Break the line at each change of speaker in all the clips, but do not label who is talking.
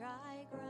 dry ground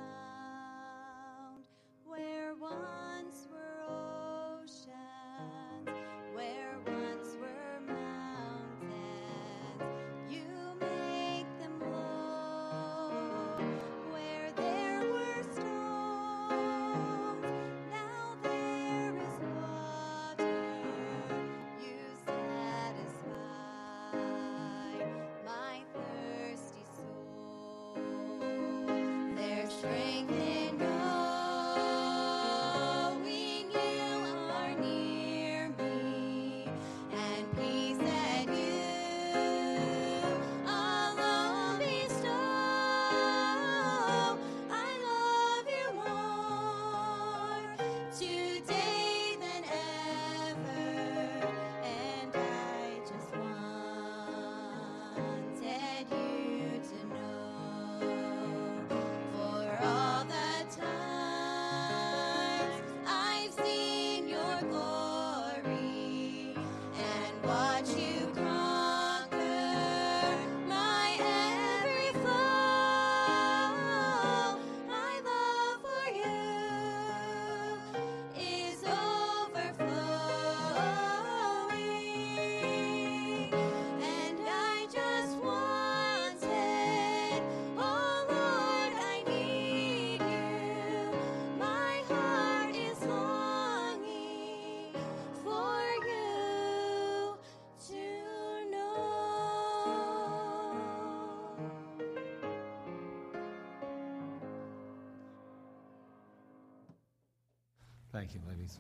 Thank you, ladies.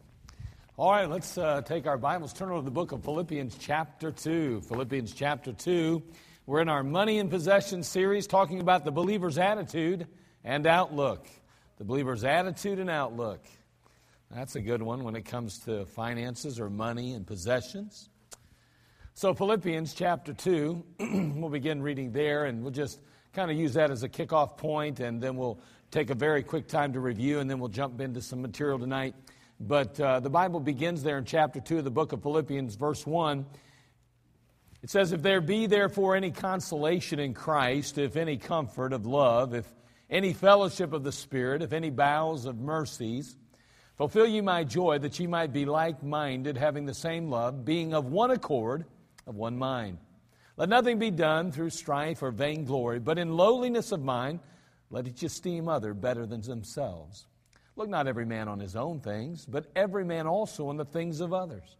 All right, let's uh, take our Bibles, turn over to the book of Philippians, chapter 2. Philippians, chapter 2. We're in our Money and Possession series talking about the believer's attitude and outlook. The believer's attitude and outlook. That's a good one when it comes to finances or money and possessions. So, Philippians chapter 2, we'll begin reading there, and we'll just kind of use that as a kickoff point, and then we'll take a very quick time to review, and then we'll jump into some material tonight. But uh, the Bible begins there in chapter 2 of the book of Philippians, verse 1. It says, If there be therefore any consolation in Christ, if any comfort of love, if any fellowship of the Spirit, if any bowels of mercies, fulfill ye my joy that ye might be like minded, having the same love, being of one accord, of one mind. Let nothing be done through strife or vainglory, but in lowliness of mind, let each esteem other better than themselves. Look not every man on his own things, but every man also on the things of others.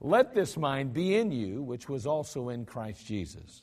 Let this mind be in you, which was also in Christ Jesus.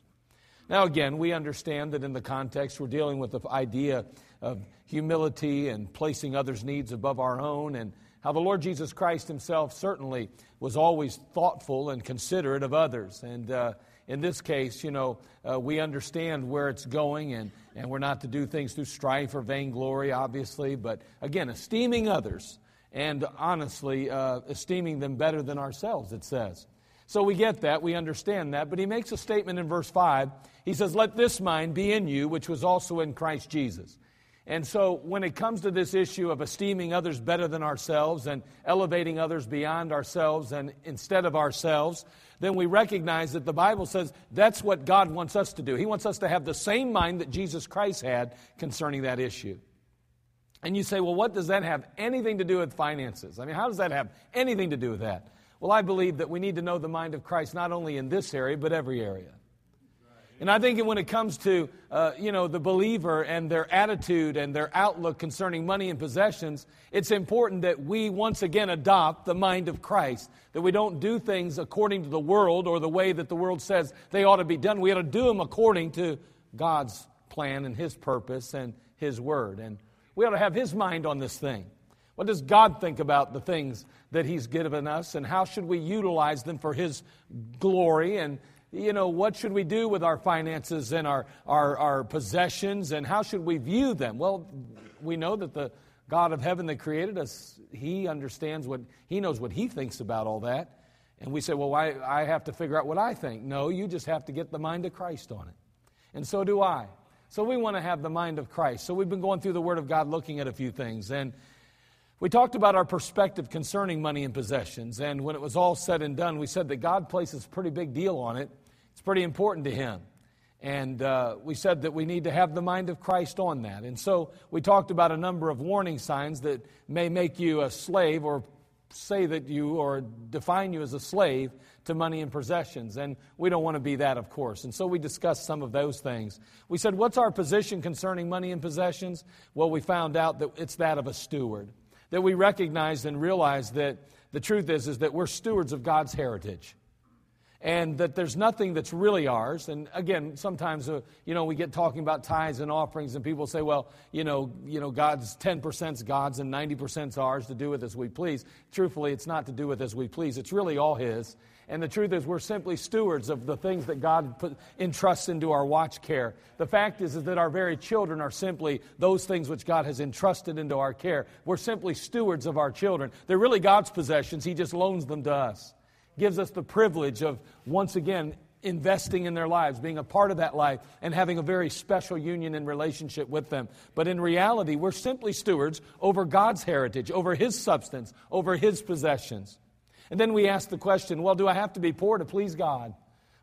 Now, again, we understand that in the context we're dealing with the idea of humility and placing others' needs above our own, and how the Lord Jesus Christ himself certainly was always thoughtful and considerate of others. And uh, in this case, you know, uh, we understand where it's going, and, and we're not to do things through strife or vainglory, obviously, but again, esteeming others and honestly uh, esteeming them better than ourselves, it says. So we get that, we understand that, but he makes a statement in verse 5. He says, Let this mind be in you, which was also in Christ Jesus. And so when it comes to this issue of esteeming others better than ourselves and elevating others beyond ourselves and instead of ourselves, then we recognize that the Bible says that's what God wants us to do. He wants us to have the same mind that Jesus Christ had concerning that issue. And you say, well, what does that have anything to do with finances? I mean, how does that have anything to do with that? Well, I believe that we need to know the mind of Christ not only in this area, but every area. And I think when it comes to, uh, you know, the believer and their attitude and their outlook concerning money and possessions, it's important that we once again adopt the mind of Christ. That we don't do things according to the world or the way that the world says they ought to be done. We ought to do them according to God's plan and His purpose and His word. And we ought to have His mind on this thing. What does God think about the things that He's given us, and how should we utilize them for His glory? And, you know, what should we do with our finances and our, our, our possessions, and how should we view them? Well, we know that the God of heaven that created us, He understands what, He knows what He thinks about all that. And we say, well, I, I have to figure out what I think. No, you just have to get the mind of Christ on it. And so do I. So we want to have the mind of Christ. So we've been going through the Word of God looking at a few things. And we talked about our perspective concerning money and possessions, and when it was all said and done, we said that God places a pretty big deal on it. It's pretty important to Him. And uh, we said that we need to have the mind of Christ on that. And so we talked about a number of warning signs that may make you a slave or say that you or define you as a slave to money and possessions. And we don't want to be that, of course. And so we discussed some of those things. We said, What's our position concerning money and possessions? Well, we found out that it's that of a steward. That we recognize and realize that the truth is, is that we're stewards of God's heritage and that there's nothing that's really ours. And again, sometimes uh, you know we get talking about tithes and offerings, and people say, "Well, you know, you know, God's 10%'s God's and 90%'s ours to do with as we please." Truthfully, it's not to do with as we please. It's really all His. And the truth is, we're simply stewards of the things that God put, entrusts into our watch care. The fact is, is that our very children are simply those things which God has entrusted into our care. We're simply stewards of our children. They're really God's possessions. He just loans them to us gives us the privilege of once again investing in their lives, being a part of that life, and having a very special union and relationship with them. But in reality, we're simply stewards over God's heritage, over His substance, over His possessions. And then we ask the question well, do I have to be poor to please God?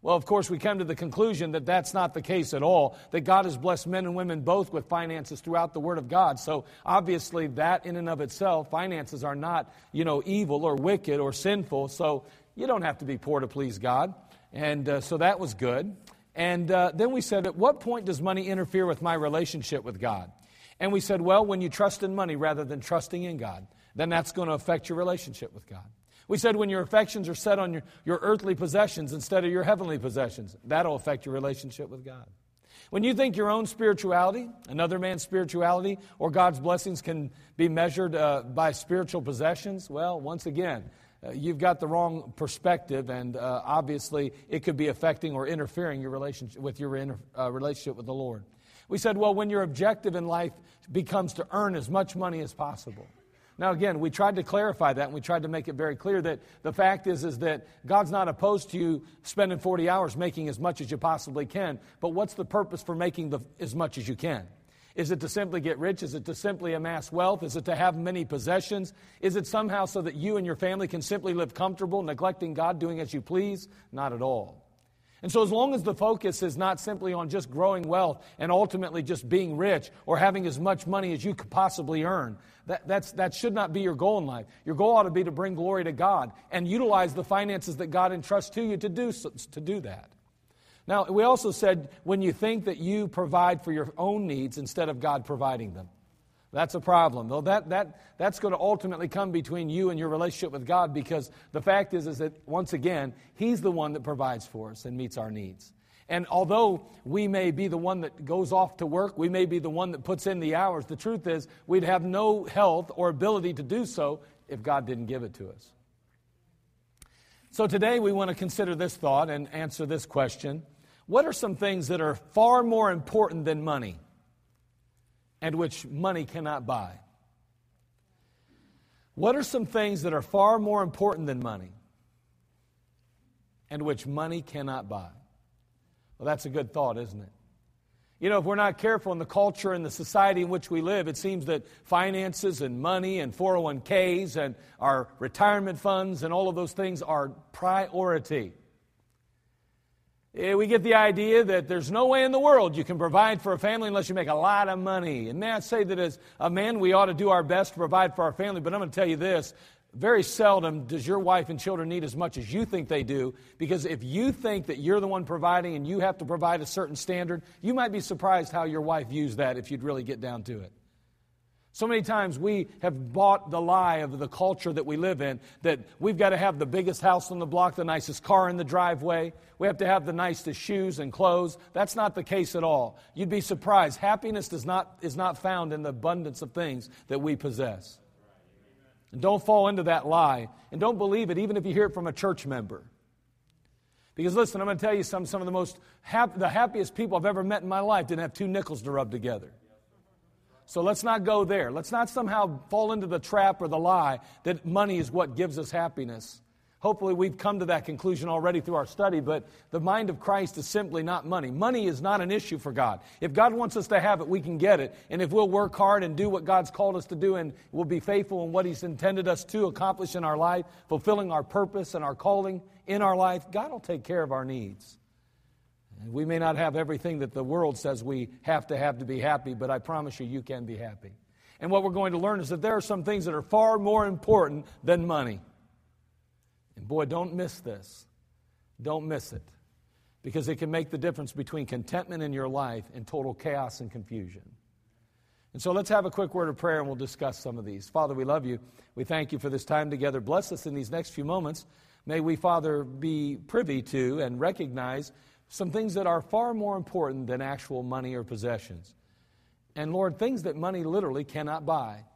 Well, of course, we come to the conclusion that that's not the case at all, that God has blessed men and women both with finances throughout the Word of God. So obviously, that in and of itself, finances are not, you know, evil or wicked or sinful. So you don't have to be poor to please God. And uh, so that was good. And uh, then we said, at what point does money interfere with my relationship with God? And we said, well, when you trust in money rather than trusting in God, then that's going to affect your relationship with God. We said when your affections are set on your, your earthly possessions instead of your heavenly possessions, that'll affect your relationship with God. When you think your own spirituality, another man's spirituality, or God's blessings can be measured uh, by spiritual possessions, well, once again, uh, you've got the wrong perspective, and uh, obviously it could be affecting or interfering your relationship with your inter, uh, relationship with the Lord. We said, well, when your objective in life becomes to earn as much money as possible. Now, again, we tried to clarify that and we tried to make it very clear that the fact is, is that God's not opposed to you spending 40 hours making as much as you possibly can, but what's the purpose for making the, as much as you can? Is it to simply get rich? Is it to simply amass wealth? Is it to have many possessions? Is it somehow so that you and your family can simply live comfortable, neglecting God, doing as you please? Not at all. And so, as long as the focus is not simply on just growing wealth and ultimately just being rich or having as much money as you could possibly earn, that, that's, that should not be your goal in life. Your goal ought to be to bring glory to God and utilize the finances that God entrusts to you to do, to do that. Now, we also said when you think that you provide for your own needs instead of God providing them. That's a problem. Though that, that, that's going to ultimately come between you and your relationship with God because the fact is, is that, once again, He's the one that provides for us and meets our needs. And although we may be the one that goes off to work, we may be the one that puts in the hours, the truth is we'd have no health or ability to do so if God didn't give it to us. So today we want to consider this thought and answer this question what are some things that are far more important than money and which money cannot buy? What are some things that are far more important than money and which money cannot buy? Well, that's a good thought, isn't it? You know, if we're not careful in the culture and the society in which we live, it seems that finances and money and 401ks and our retirement funds and all of those things are priority. Eh, we get the idea that there's no way in the world you can provide for a family unless you make a lot of money. And may I say that as a man, we ought to do our best to provide for our family, but I'm going to tell you this. Very seldom does your wife and children need as much as you think they do, because if you think that you're the one providing and you have to provide a certain standard, you might be surprised how your wife views that if you'd really get down to it. So many times we have bought the lie of the culture that we live in that we've got to have the biggest house on the block, the nicest car in the driveway. We have to have the nicest shoes and clothes. That's not the case at all. You'd be surprised. Happiness does not, is not found in the abundance of things that we possess. And don't fall into that lie. And don't believe it, even if you hear it from a church member. Because listen, I'm going to tell you some, some of the most hap- the happiest people I've ever met in my life didn't have two nickels to rub together. So let's not go there. Let's not somehow fall into the trap or the lie that money is what gives us happiness. Hopefully, we've come to that conclusion already through our study, but the mind of Christ is simply not money. Money is not an issue for God. If God wants us to have it, we can get it. And if we'll work hard and do what God's called us to do and we'll be faithful in what He's intended us to accomplish in our life, fulfilling our purpose and our calling in our life, God will take care of our needs. We may not have everything that the world says we have to have to be happy, but I promise you, you can be happy. And what we're going to learn is that there are some things that are far more important than money. And boy, don't miss this. Don't miss it. Because it can make the difference between contentment in your life and total chaos and confusion. And so let's have a quick word of prayer and we'll discuss some of these. Father, we love you. We thank you for this time together. Bless us in these next few moments. May we, Father, be privy to and recognize some things that are far more important than actual money or possessions. And Lord, things that money literally cannot buy.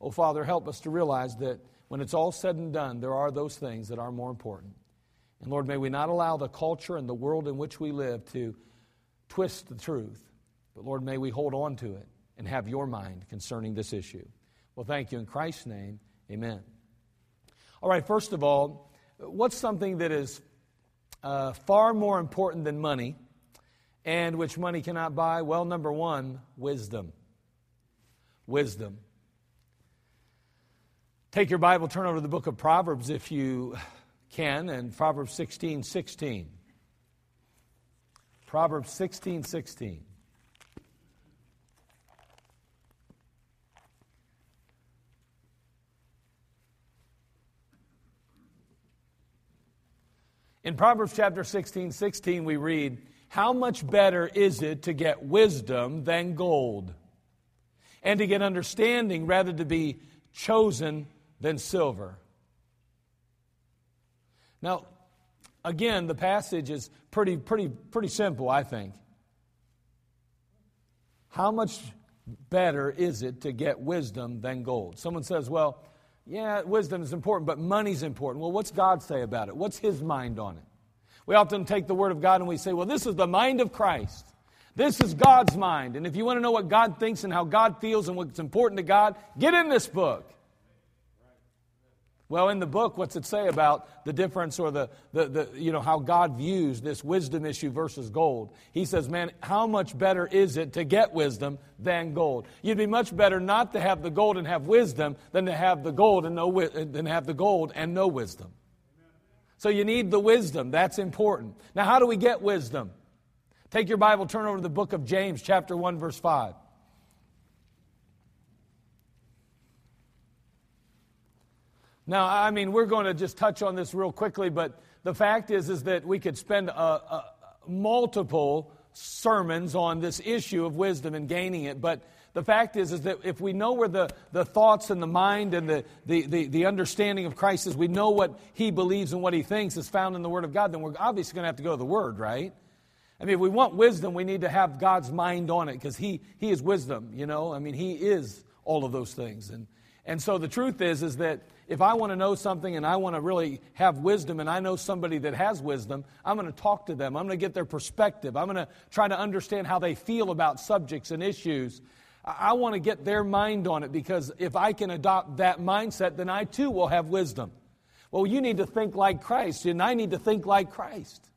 Oh, Father, help us to realize that when it's all said and done, there are those things that are more important. And Lord, may we not allow the culture and the world in which we live to twist the truth. But Lord, may we hold on to it and have your mind concerning this issue. Well, thank you. In Christ's name, amen. All right, first of all, what's something that is uh, far more important than money and which money cannot buy? Well, number one, wisdom. Wisdom. Take your Bible, turn over to the book of Proverbs if you can, and Proverbs 16 16. Proverbs 16 16. In Proverbs chapter 16, 16, we read, How much better is it to get wisdom than gold, and to get understanding rather to be chosen than silver? Now, again, the passage is pretty, pretty, pretty simple, I think. How much better is it to get wisdom than gold? Someone says, Well, yeah, wisdom is important, but money's important. Well, what's God say about it? What's his mind on it? We often take the word of God and we say, well, this is the mind of Christ. This is God's mind. And if you want to know what God thinks and how God feels and what's important to God, get in this book. Well, in the book, what's it say about the difference or the, the, the, you know, how God views this wisdom issue versus gold? He says, man, how much better is it to get wisdom than gold? You'd be much better not to have the gold and have wisdom than to have the gold and no, than have the gold and no wisdom. So you need the wisdom. That's important. Now, how do we get wisdom? Take your Bible, turn over to the book of James, chapter 1, verse 5. Now, I mean, we're going to just touch on this real quickly, but the fact is, is that we could spend a, a, multiple sermons on this issue of wisdom and gaining it. But the fact is, is that if we know where the, the thoughts and the mind and the, the, the, the understanding of Christ is, we know what he believes and what he thinks is found in the Word of God, then we're obviously going to have to go to the Word, right? I mean, if we want wisdom, we need to have God's mind on it because he, he is wisdom, you know? I mean, He is all of those things. And, and so the truth is, is that if I want to know something and I want to really have wisdom and I know somebody that has wisdom, I'm going to talk to them. I'm going to get their perspective. I'm going to try to understand how they feel about subjects and issues. I want to get their mind on it because if I can adopt that mindset, then I too will have wisdom. Well, you need to think like Christ, and I need to think like Christ.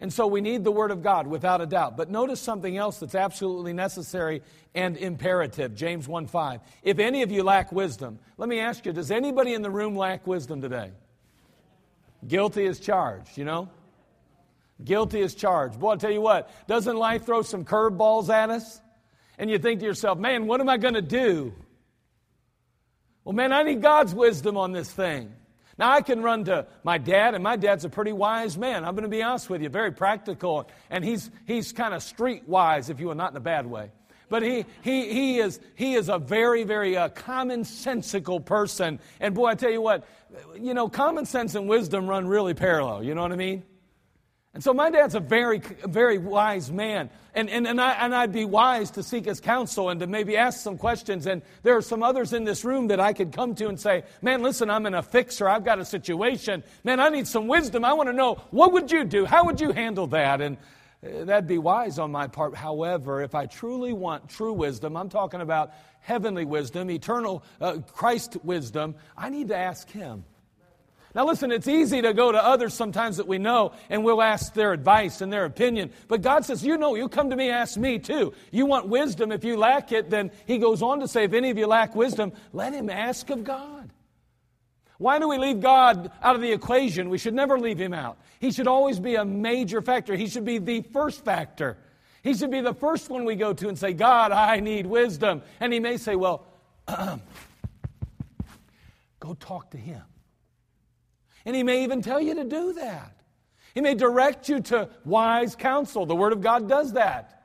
And so we need the Word of God without a doubt. But notice something else that's absolutely necessary and imperative. James 1 5. If any of you lack wisdom, let me ask you, does anybody in the room lack wisdom today? Guilty as charged, you know? Guilty as charged. Boy, I'll tell you what, doesn't life throw some curveballs at us? And you think to yourself, man, what am I going to do? Well, man, I need God's wisdom on this thing. Now, I can run to my dad, and my dad's a pretty wise man. I'm going to be honest with you, very practical. And he's, he's kind of street wise, if you will, not in a bad way. But he, he, he, is, he is a very, very uh, commonsensical person. And boy, I tell you what, you know, common sense and wisdom run really parallel. You know what I mean? And so my dad's a very, very wise man. And, and, and, I, and I'd be wise to seek his counsel and to maybe ask some questions. And there are some others in this room that I could come to and say, man, listen, I'm in a fixer. I've got a situation. Man, I need some wisdom. I want to know, what would you do? How would you handle that? And uh, that'd be wise on my part. However, if I truly want true wisdom, I'm talking about heavenly wisdom, eternal uh, Christ wisdom, I need to ask him. Now, listen, it's easy to go to others sometimes that we know and we'll ask their advice and their opinion. But God says, You know, you come to me, ask me too. You want wisdom. If you lack it, then He goes on to say, If any of you lack wisdom, let him ask of God. Why do we leave God out of the equation? We should never leave him out. He should always be a major factor. He should be the first factor. He should be the first one we go to and say, God, I need wisdom. And he may say, Well, go talk to him. And he may even tell you to do that. He may direct you to wise counsel. The Word of God does that.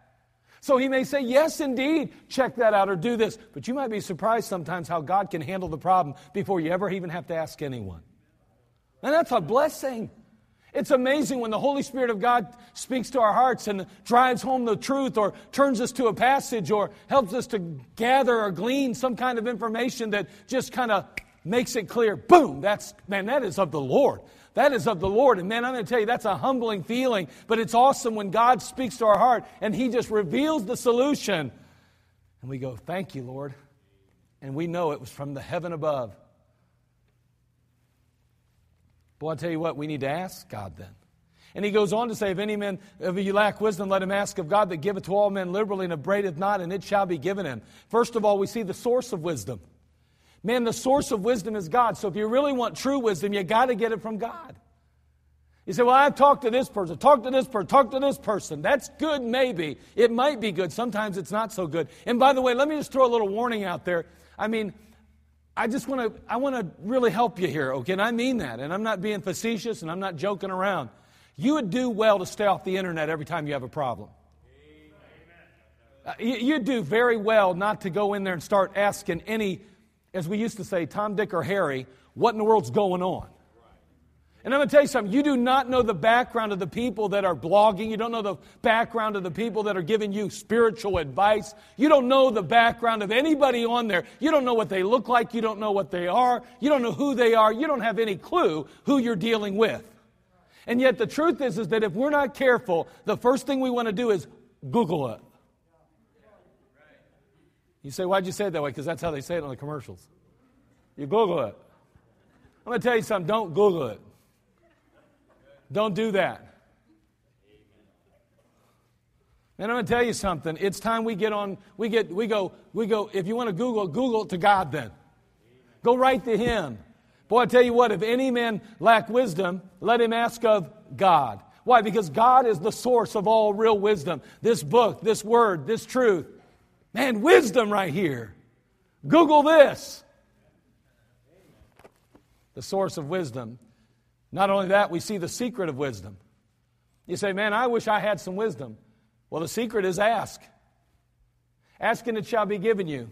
So he may say, Yes, indeed, check that out or do this. But you might be surprised sometimes how God can handle the problem before you ever even have to ask anyone. And that's a blessing. It's amazing when the Holy Spirit of God speaks to our hearts and drives home the truth or turns us to a passage or helps us to gather or glean some kind of information that just kind of makes it clear. Boom! That's, man, that is of the Lord. That is of the Lord. And man, I'm going to tell you, that's a humbling feeling, but it's awesome when God speaks to our heart and He just reveals the solution. And we go, Thank you, Lord. And we know it was from the heaven above. Well, I'll tell you what, we need to ask God then. And he goes on to say, If any man, if you lack wisdom, let him ask of God that giveth to all men liberally and upbraideth not, and it shall be given him. First of all, we see the source of wisdom. Man, the source of wisdom is God. So if you really want true wisdom, you got to get it from God. You say, Well, I've talked to this person, talked to this person, talked to this person. That's good, maybe. It might be good. Sometimes it's not so good. And by the way, let me just throw a little warning out there. I mean, I just want to I want to really help you here, okay? And I mean that. And I'm not being facetious and I'm not joking around. You would do well to stay off the internet every time you have a problem. Uh, you, you do very well not to go in there and start asking any, as we used to say, Tom, Dick, or Harry, what in the world's going on? And I'm going to tell you something. You do not know the background of the people that are blogging. You don't know the background of the people that are giving you spiritual advice. You don't know the background of anybody on there. You don't know what they look like. You don't know what they are. You don't know who they are. You don't have any clue who you're dealing with. And yet the truth is, is that if we're not careful, the first thing we want to do is Google it. You say, why'd you say it that way? Because that's how they say it on the commercials. You Google it. I'm going to tell you something. Don't Google it. Don't do that. And I'm going to tell you something. It's time we get on, we get, we go, we go, if you want to Google, Google it to God then. Go right to Him. Boy, I tell you what, if any man lack wisdom, let him ask of God. Why? Because God is the source of all real wisdom. This book, this word, this truth. Man, wisdom right here. Google this. The source of wisdom not only that, we see the secret of wisdom. You say, Man, I wish I had some wisdom. Well, the secret is ask. Ask and it shall be given you.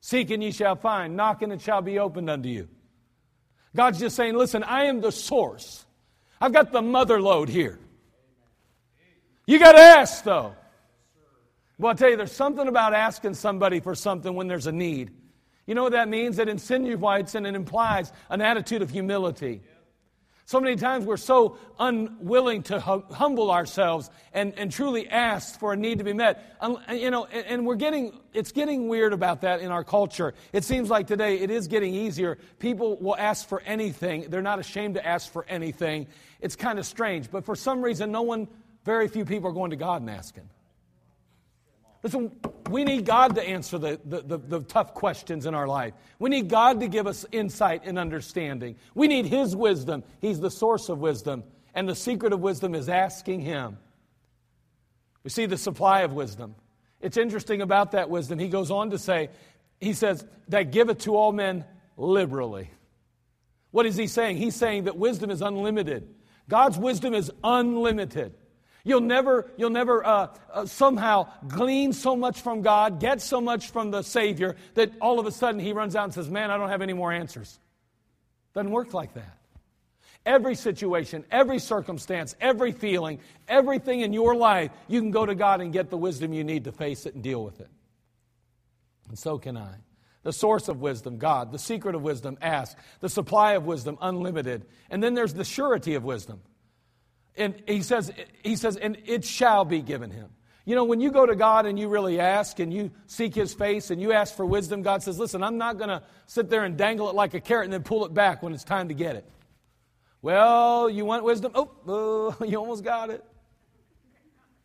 Seek and ye shall find. Knock and it shall be opened unto you. God's just saying, Listen, I am the source. I've got the mother lode here. You got to ask, though. Well, I'll tell you, there's something about asking somebody for something when there's a need. You know what that means? It insinuates and it implies an attitude of humility. So many times we're so unwilling to humble ourselves and, and truly ask for a need to be met. You know, and, and we're getting, it's getting weird about that in our culture. It seems like today it is getting easier. People will ask for anything. They're not ashamed to ask for anything. It's kind of strange. But for some reason, no one, very few people are going to God and asking. Listen, we need God to answer the, the, the, the, tough questions in our life. We need God to give us insight and understanding. We need His wisdom. He's the source of wisdom. And the secret of wisdom is asking Him. We see the supply of wisdom. It's interesting about that wisdom. He goes on to say, He says, that giveth to all men liberally. What is He saying? He's saying that wisdom is unlimited. God's wisdom is unlimited. You'll never, you'll never uh, uh, somehow glean so much from God, get so much from the Savior, that all of a sudden he runs out and says, Man, I don't have any more answers. Doesn't work like that. Every situation, every circumstance, every feeling, everything in your life, you can go to God and get the wisdom you need to face it and deal with it. And so can I. The source of wisdom, God. The secret of wisdom, ask. The supply of wisdom, unlimited. And then there's the surety of wisdom. And he says, he says, and it shall be given him. You know, when you go to God and you really ask and you seek his face and you ask for wisdom, God says, listen, I'm not going to sit there and dangle it like a carrot and then pull it back when it's time to get it. Well, you want wisdom? Oh, uh, you almost got it.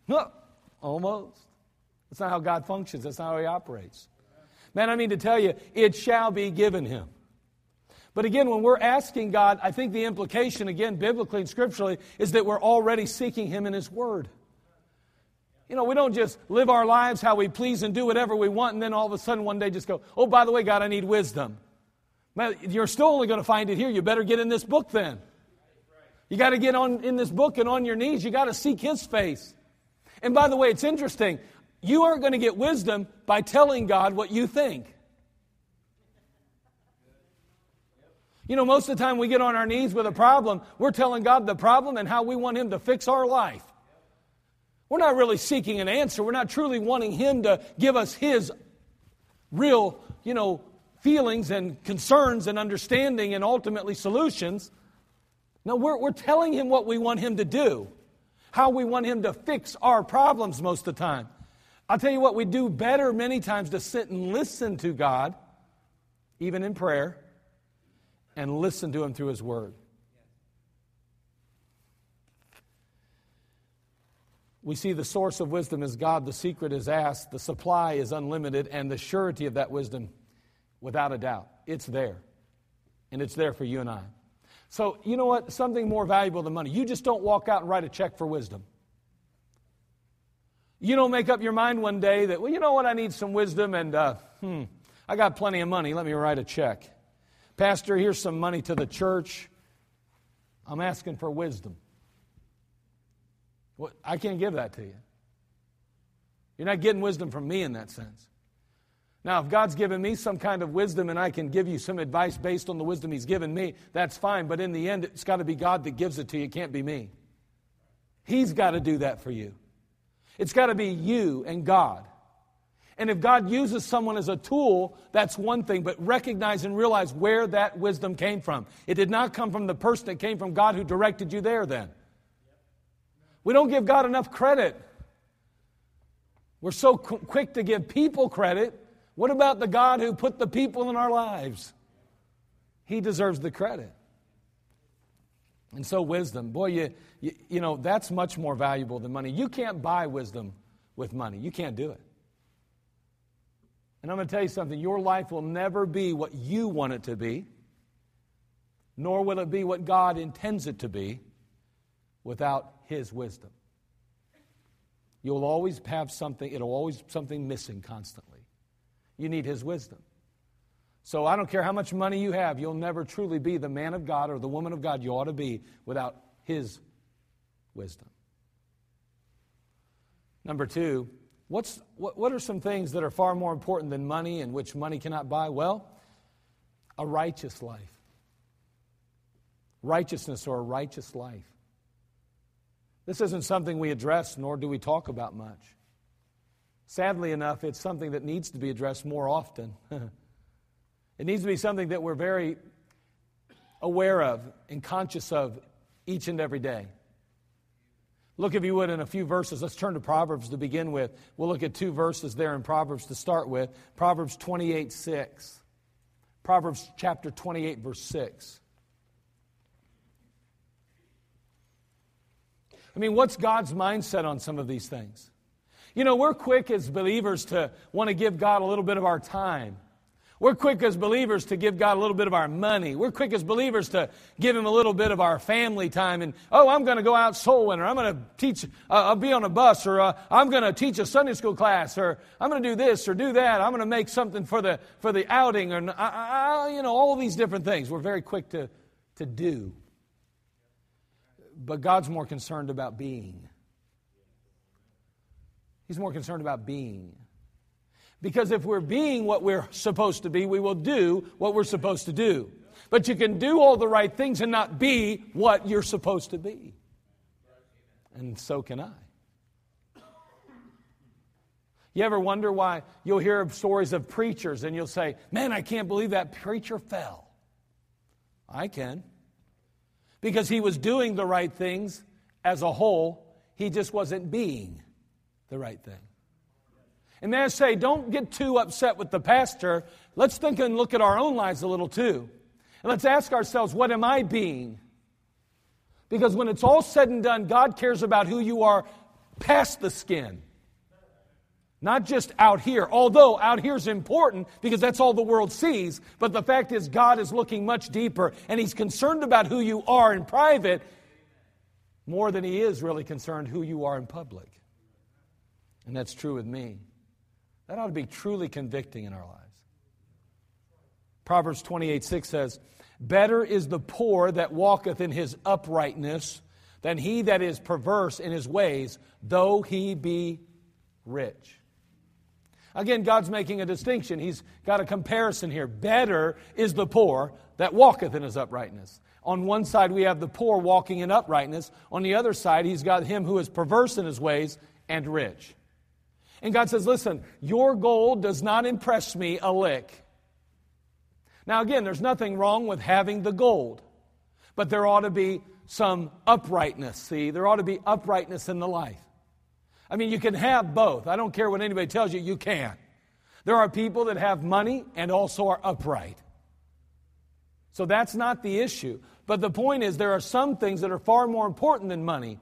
No, almost. That's not how God functions. That's not how he operates. Man, I mean to tell you, it shall be given him. But again, when we're asking God, I think the implication, again, biblically and scripturally, is that we're already seeking Him in His Word. You know, we don't just live our lives how we please and do whatever we want, and then all of a sudden one day just go, oh, by the way, God, I need wisdom. You're still only going to find it here. You better get in this book then. You got to get on in this book and on your knees. You got to seek His face. And by the way, it's interesting. You aren't going to get wisdom by telling God what you think. You know, most of the time we get on our knees with a problem, we're telling God the problem and how we want Him to fix our life. We're not really seeking an answer. We're not truly wanting Him to give us His real, you know, feelings and concerns and understanding and ultimately solutions. No, we're, we're telling Him what we want Him to do, how we want Him to fix our problems most of the time. I'll tell you what, we do better many times to sit and listen to God, even in prayer and listen to Him through His Word. We see the source of wisdom is God, the secret is asked, the supply is unlimited, and the surety of that wisdom, without a doubt, it's there. And it's there for you and I. So, you know what? Something more valuable than money. You just don't walk out and write a check for wisdom. You don't make up your mind one day that, well, you know what? I need some wisdom, and uh, hmm, I got plenty of money. Let me write a check. Pastor, here's some money to the church. I'm asking for wisdom. Well, I can't give that to you. You're not getting wisdom from me in that sense. Now, if God's given me some kind of wisdom and I can give you some advice based on the wisdom He's given me, that's fine. But in the end, it's got to be God that gives it to you. It can't be me. He's got to do that for you. It's got to be you and God. And if God uses someone as a tool, that's one thing, but recognize and realize where that wisdom came from. It did not come from the person, it came from God who directed you there then. We don't give God enough credit. We're so qu- quick to give people credit. What about the God who put the people in our lives? He deserves the credit. And so, wisdom, boy, you, you, you know, that's much more valuable than money. You can't buy wisdom with money, you can't do it. And I'm going to tell you something your life will never be what you want it to be, nor will it be what God intends it to be without His wisdom. You'll always have something, it'll always be something missing constantly. You need His wisdom. So I don't care how much money you have, you'll never truly be the man of God or the woman of God you ought to be without His wisdom. Number two, What's, what, what are some things that are far more important than money and which money cannot buy? Well, a righteous life. Righteousness or a righteous life. This isn't something we address, nor do we talk about much. Sadly enough, it's something that needs to be addressed more often. it needs to be something that we're very aware of and conscious of each and every day. Look, if you would, in a few verses. Let's turn to Proverbs to begin with. We'll look at two verses there in Proverbs to start with. Proverbs 28 6. Proverbs chapter 28, verse 6. I mean, what's God's mindset on some of these things? You know, we're quick as believers to want to give God a little bit of our time. We're quick as believers to give God a little bit of our money. We're quick as believers to give Him a little bit of our family time. And, oh, I'm going to go out soul winner. I'm going to teach, uh, I'll be on a bus, or uh, I'm going to teach a Sunday school class, or I'm going to do this or do that. I'm going to make something for the, for the outing, or, uh, uh, you know, all these different things. We're very quick to, to do. But God's more concerned about being. He's more concerned about being. Because if we're being what we're supposed to be, we will do what we're supposed to do. But you can do all the right things and not be what you're supposed to be. And so can I. You ever wonder why you'll hear stories of preachers and you'll say, Man, I can't believe that preacher fell? I can. Because he was doing the right things as a whole, he just wasn't being the right thing. And I say, don't get too upset with the pastor. Let's think and look at our own lives a little too. And let's ask ourselves, what am I being? Because when it's all said and done, God cares about who you are past the skin, Not just out here, although out here is important because that's all the world sees, but the fact is, God is looking much deeper and He's concerned about who you are in private more than He is really concerned who you are in public. And that's true with me. That ought to be truly convicting in our lives. Proverbs 28 6 says, Better is the poor that walketh in his uprightness than he that is perverse in his ways, though he be rich. Again, God's making a distinction. He's got a comparison here. Better is the poor that walketh in his uprightness. On one side, we have the poor walking in uprightness. On the other side, he's got him who is perverse in his ways and rich. And God says, Listen, your gold does not impress me a lick. Now, again, there's nothing wrong with having the gold, but there ought to be some uprightness. See, there ought to be uprightness in the life. I mean, you can have both. I don't care what anybody tells you, you can. There are people that have money and also are upright. So that's not the issue. But the point is, there are some things that are far more important than money.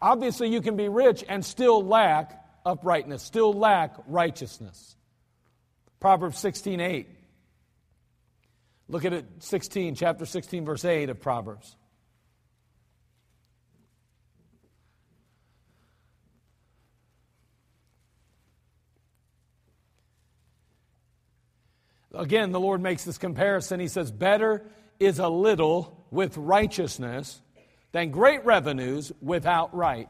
Obviously, you can be rich and still lack uprightness, still lack righteousness. Proverbs 16 8. Look at it, 16, chapter 16, verse 8 of Proverbs. Again, the Lord makes this comparison. He says, Better is a little with righteousness than great revenues without right.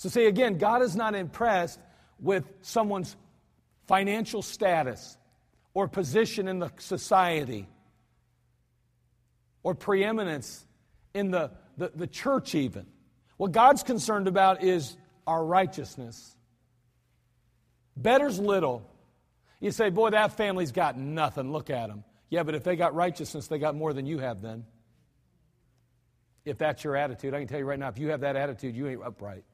So, see, again, God is not impressed with someone's financial status or position in the society or preeminence in the, the, the church, even. What God's concerned about is our righteousness. Better's little you say, boy, that family's got nothing. Look at them. Yeah, but if they got righteousness, they got more than you have then. If that's your attitude, I can tell you right now, if you have that attitude, you ain't upright.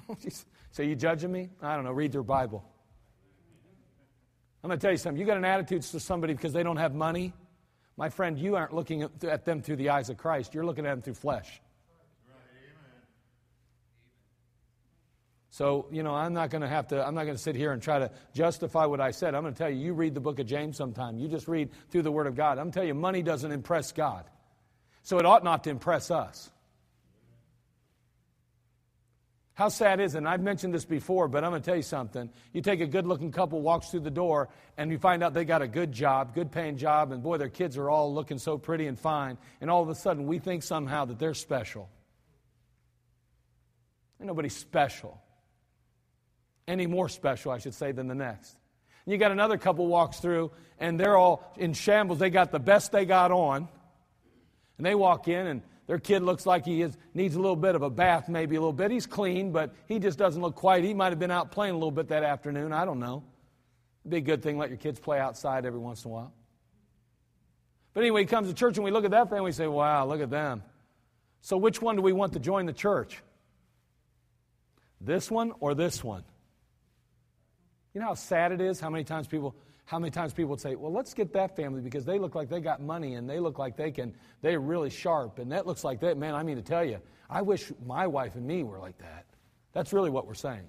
so you judging me? I don't know. Read their Bible. I'm going to tell you something. You got an attitude to somebody because they don't have money. My friend, you aren't looking at them through the eyes of Christ. You're looking at them through flesh. So, you know, I'm not going to have to, I'm not going to sit here and try to justify what I said. I'm going to tell you, you read the book of James sometime. You just read through the Word of God. I'm going to tell you, money doesn't impress God. So it ought not to impress us. How sad is it? And I've mentioned this before, but I'm going to tell you something. You take a good looking couple, walks through the door, and you find out they got a good job, good paying job, and boy, their kids are all looking so pretty and fine. And all of a sudden, we think somehow that they're special. Ain't nobody special any more special, I should say, than the next. And you got another couple walks through, and they're all in shambles. They got the best they got on. And they walk in, and their kid looks like he is, needs a little bit of a bath, maybe a little bit. He's clean, but he just doesn't look quite. He might have been out playing a little bit that afternoon. I don't know. It'd be a good thing, let your kids play outside every once in a while. But anyway, he comes to church, and we look at that family, and we say, wow, look at them. So which one do we want to join the church? This one or this one? You know how sad it is? How many times people how many times people would say, "Well, let's get that family because they look like they got money and they look like they can they're really sharp and that looks like that." Man, I mean to tell you, I wish my wife and me were like that. That's really what we're saying.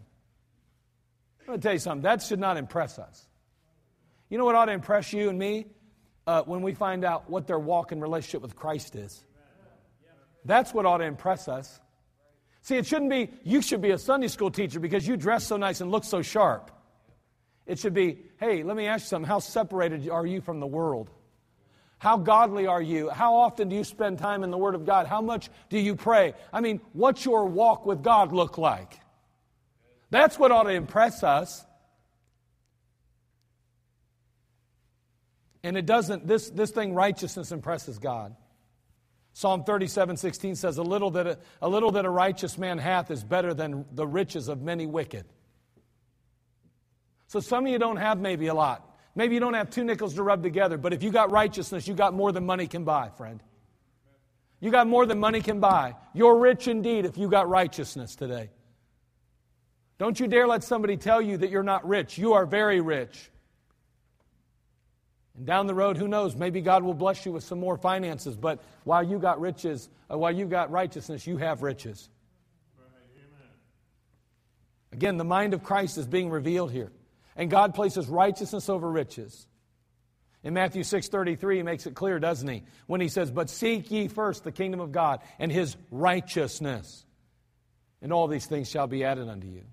I'm going to tell you something. That should not impress us. You know what ought to impress you and me? Uh, when we find out what their walk in relationship with Christ is. That's what ought to impress us. See, it shouldn't be, you should be a Sunday school teacher because you dress so nice and look so sharp. It should be, hey, let me ask you something. How separated are you from the world? How godly are you? How often do you spend time in the Word of God? How much do you pray? I mean, what's your walk with God look like? That's what ought to impress us. And it doesn't, this, this thing, righteousness, impresses God. Psalm 37, 16 says, a little, that a, a little that a righteous man hath is better than the riches of many wicked. So some of you don't have maybe a lot. Maybe you don't have two nickels to rub together, but if you got righteousness, you got more than money can buy, friend. You got more than money can buy. You're rich indeed if you got righteousness today. Don't you dare let somebody tell you that you're not rich. You are very rich. And down the road, who knows? Maybe God will bless you with some more finances. But while you got riches, uh, while you got righteousness, you have riches. Again, the mind of Christ is being revealed here. And God places righteousness over riches. In Matthew 6:33 he makes it clear, doesn't he? When he says, "But seek ye first the kingdom of God and his righteousness, and all these things shall be added unto you."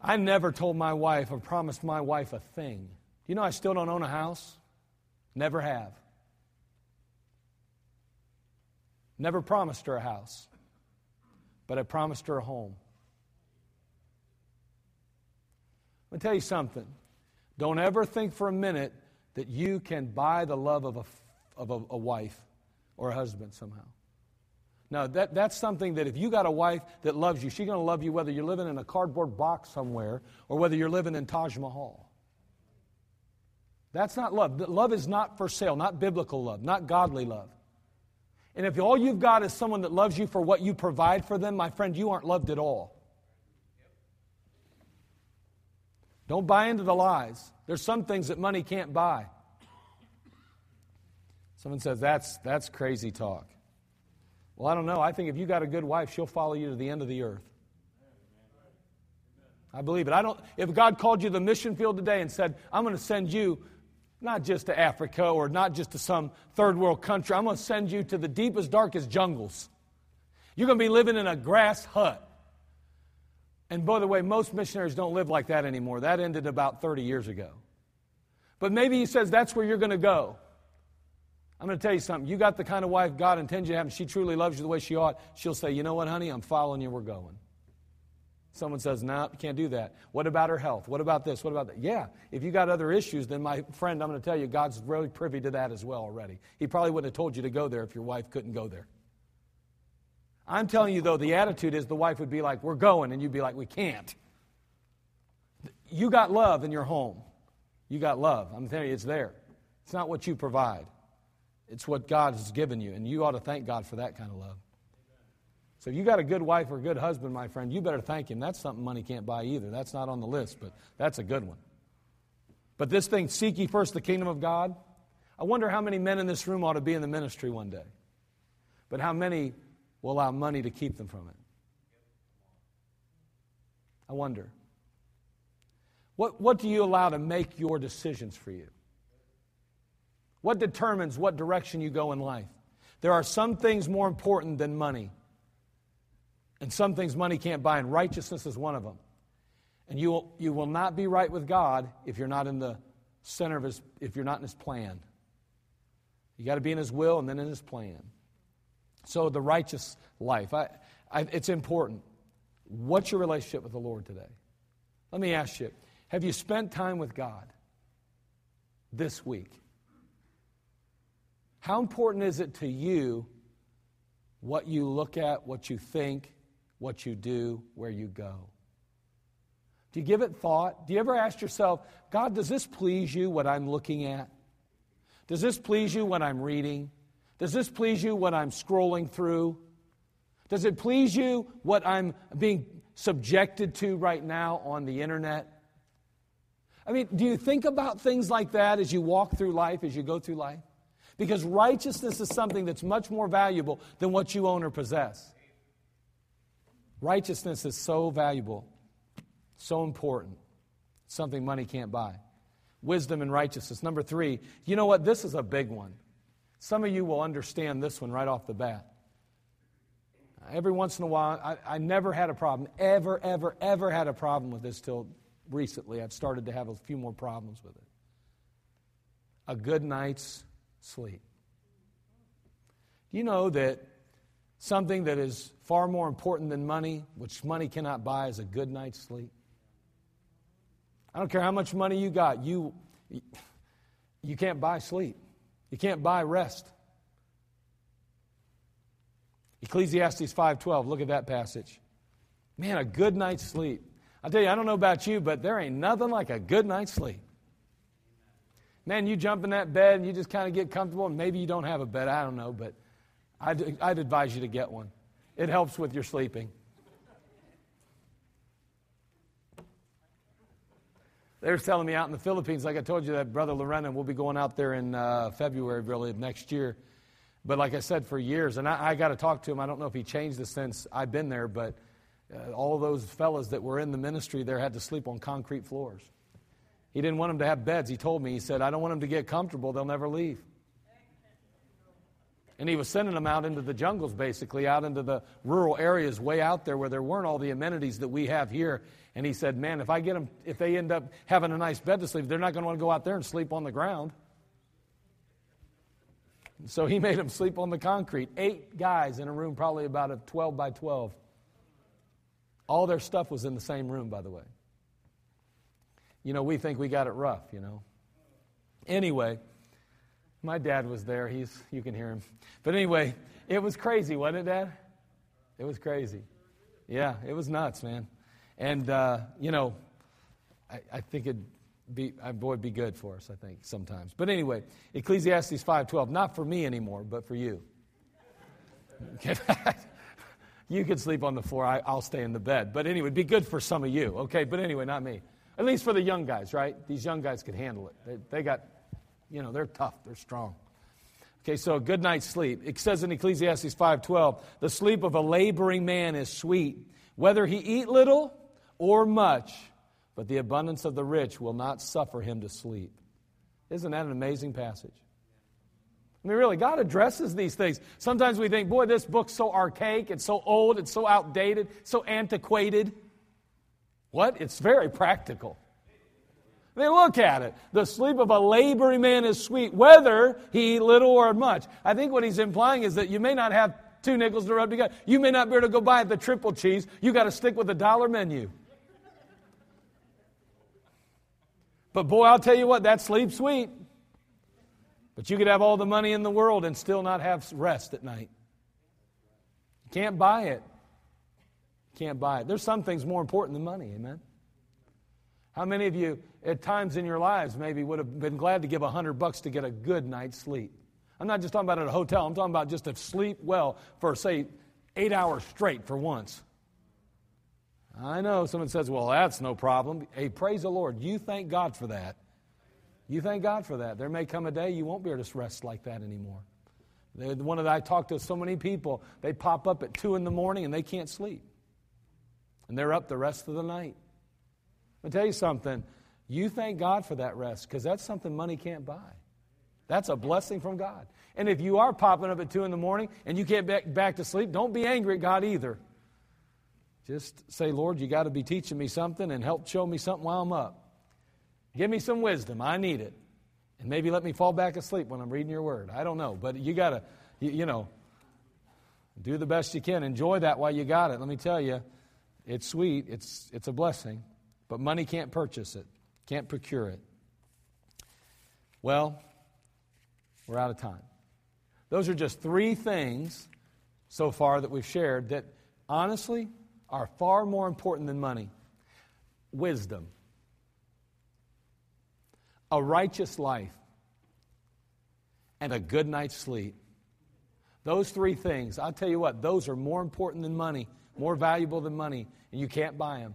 I never told my wife or promised my wife a thing. You know I still don't own a house? Never have. Never promised her a house, but I promised her a home. Let me tell you something. Don't ever think for a minute that you can buy the love of a, of a, a wife or a husband somehow. Now, that, that's something that if you got a wife that loves you, she's going to love you whether you're living in a cardboard box somewhere or whether you're living in Taj Mahal. That's not love. Love is not for sale, not biblical love, not godly love. And if all you've got is someone that loves you for what you provide for them, my friend, you aren't loved at all. Don't buy into the lies. There's some things that money can't buy. Someone says, that's, that's crazy talk. Well, I don't know. I think if you got a good wife, she'll follow you to the end of the earth. I believe it. I don't, if God called you the mission field today and said, I'm going to send you not just to Africa or not just to some third world country, I'm going to send you to the deepest, darkest jungles. You're going to be living in a grass hut. And by the way, most missionaries don't live like that anymore. That ended about 30 years ago. But maybe he says that's where you're going to go. I'm going to tell you something. You got the kind of wife God intends you to have, and she truly loves you the way she ought. She'll say, You know what, honey? I'm following you. We're going. Someone says, No, you can't do that. What about her health? What about this? What about that? Yeah, if you got other issues, then my friend, I'm going to tell you, God's really privy to that as well already. He probably wouldn't have told you to go there if your wife couldn't go there. I'm telling you, though, the attitude is the wife would be like, We're going, and you'd be like, We can't. You got love in your home. You got love. I'm telling you, it's there. It's not what you provide, it's what God has given you, and you ought to thank God for that kind of love. So if you got a good wife or a good husband, my friend, you better thank him. That's something money can't buy either. That's not on the list, but that's a good one. But this thing, seek ye first the kingdom of God. I wonder how many men in this room ought to be in the ministry one day. But how many will allow money to keep them from it. I wonder. What, what do you allow to make your decisions for you? What determines what direction you go in life? There are some things more important than money, and some things money can't buy, and righteousness is one of them. And you will, you will not be right with God if you're not in the center of His, if you're not in His plan. You got to be in His will and then in His plan. So, the righteous life, I, I, it's important. What's your relationship with the Lord today? Let me ask you have you spent time with God this week? How important is it to you what you look at, what you think, what you do, where you go? Do you give it thought? Do you ever ask yourself, God, does this please you, what I'm looking at? Does this please you, what I'm reading? Does this please you what I'm scrolling through? Does it please you what I'm being subjected to right now on the internet? I mean, do you think about things like that as you walk through life, as you go through life? Because righteousness is something that's much more valuable than what you own or possess. Righteousness is so valuable, so important, something money can't buy. Wisdom and righteousness. Number three, you know what? This is a big one. Some of you will understand this one right off the bat. Every once in a while, I, I, never had a problem, ever, ever, ever had a problem with this till recently. I've started to have a few more problems with it. A good night's sleep. You know that something that is far more important than money, which money cannot buy, is a good night's sleep? I don't care how much money you got, you, you can't buy sleep. You can't buy rest. Ecclesiastes 5:12, look at that passage. Man, a good night's sleep. I tell you, I don't know about you, but there ain't nothing like a good night's sleep. Man, you jump in that bed and you just kind of get comfortable, and maybe you don't have a bed, I don't know, but I'd, I'd advise you to get one. It helps with your sleeping. They were telling me out in the Philippines, like I told you, that Brother Lorena, we'll be going out there in uh, February, really, of next year. But like I said, for years, and I, I got to talk to him. I don't know if he changed this since I've been there, but uh, all those fellas that were in the ministry there had to sleep on concrete floors. He didn't want them to have beds. He told me, he said, I don't want them to get comfortable. They'll never leave. And he was sending them out into the jungles, basically, out into the rural areas way out there where there weren't all the amenities that we have here. And he said, Man, if I get them, if they end up having a nice bed to sleep, they're not going to want to go out there and sleep on the ground. So he made them sleep on the concrete. Eight guys in a room, probably about a 12 by 12. All their stuff was in the same room, by the way. You know, we think we got it rough, you know. Anyway, my dad was there. He's, you can hear him. But anyway, it was crazy, wasn't it, Dad? It was crazy. Yeah, it was nuts, man. And, uh, you know, I, I think it'd be, uh, boy, it'd be good for us, I think, sometimes. But anyway, Ecclesiastes 5.12, not for me anymore, but for you. you can sleep on the floor. I, will stay in the bed. But anyway, it'd be good for some of you, okay? But anyway, not me. At least for the young guys, right? These young guys could handle it. They, they got you know, they're tough, they're strong. Okay, so a good night's sleep. It says in Ecclesiastes 5:12, "The sleep of a laboring man is sweet, whether he eat little or much, but the abundance of the rich will not suffer him to sleep." Isn't that an amazing passage? I mean, really, God addresses these things. Sometimes we think, boy, this book's so archaic, it's so old, it's so outdated, so antiquated. What? It's very practical. Mean, look at it. The sleep of a laboring man is sweet, whether he eat little or much. I think what he's implying is that you may not have two nickels to rub together. You may not be able to go buy the triple cheese. You got to stick with the dollar menu. But boy, I'll tell you what, that sleep's sweet. But you could have all the money in the world and still not have rest at night. You can't buy it. You can't buy it. There's some things more important than money, amen? How many of you, at times in your lives, maybe would have been glad to give a hundred bucks to get a good night's sleep? I'm not just talking about at a hotel. I'm talking about just to sleep well for, say, eight hours straight for once. I know someone says, well, that's no problem. Hey, praise the Lord. You thank God for that. You thank God for that. There may come a day you won't be able to rest like that anymore. The one that I talk to so many people, they pop up at 2 in the morning and they can't sleep. And they're up the rest of the night. I'll tell you something. You thank God for that rest because that's something money can't buy. That's a blessing from God. And if you are popping up at 2 in the morning and you can't get back to sleep, don't be angry at God either. Just say, Lord, you got to be teaching me something and help show me something while I'm up. Give me some wisdom. I need it. And maybe let me fall back asleep when I'm reading your word. I don't know. But you got to, you, you know, do the best you can. Enjoy that while you got it. Let me tell you, it's sweet, it's, it's a blessing. But money can't purchase it, can't procure it. Well, we're out of time. Those are just three things so far that we've shared that honestly are far more important than money wisdom, a righteous life, and a good night's sleep. Those three things, I'll tell you what, those are more important than money, more valuable than money, and you can't buy them.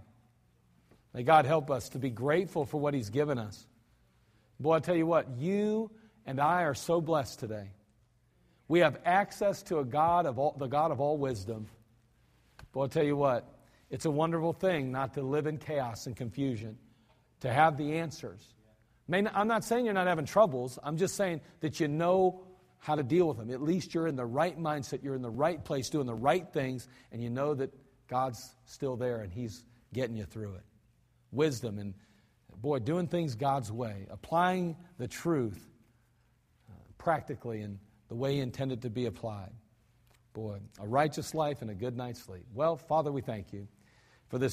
May God help us to be grateful for what He's given us. Boy, I tell you what, you and I are so blessed today. We have access to a God of all, the God of all wisdom. Boy, I tell you what, it's a wonderful thing not to live in chaos and confusion, to have the answers. I'm not saying you're not having troubles. I'm just saying that you know how to deal with them. At least you're in the right mindset, you're in the right place, doing the right things, and you know that God's still there and He's getting you through it wisdom and, boy, doing things God's way, applying the truth uh, practically in the way He intended to be applied. Boy, a righteous life and a good night's sleep. Well, Father, we thank you for this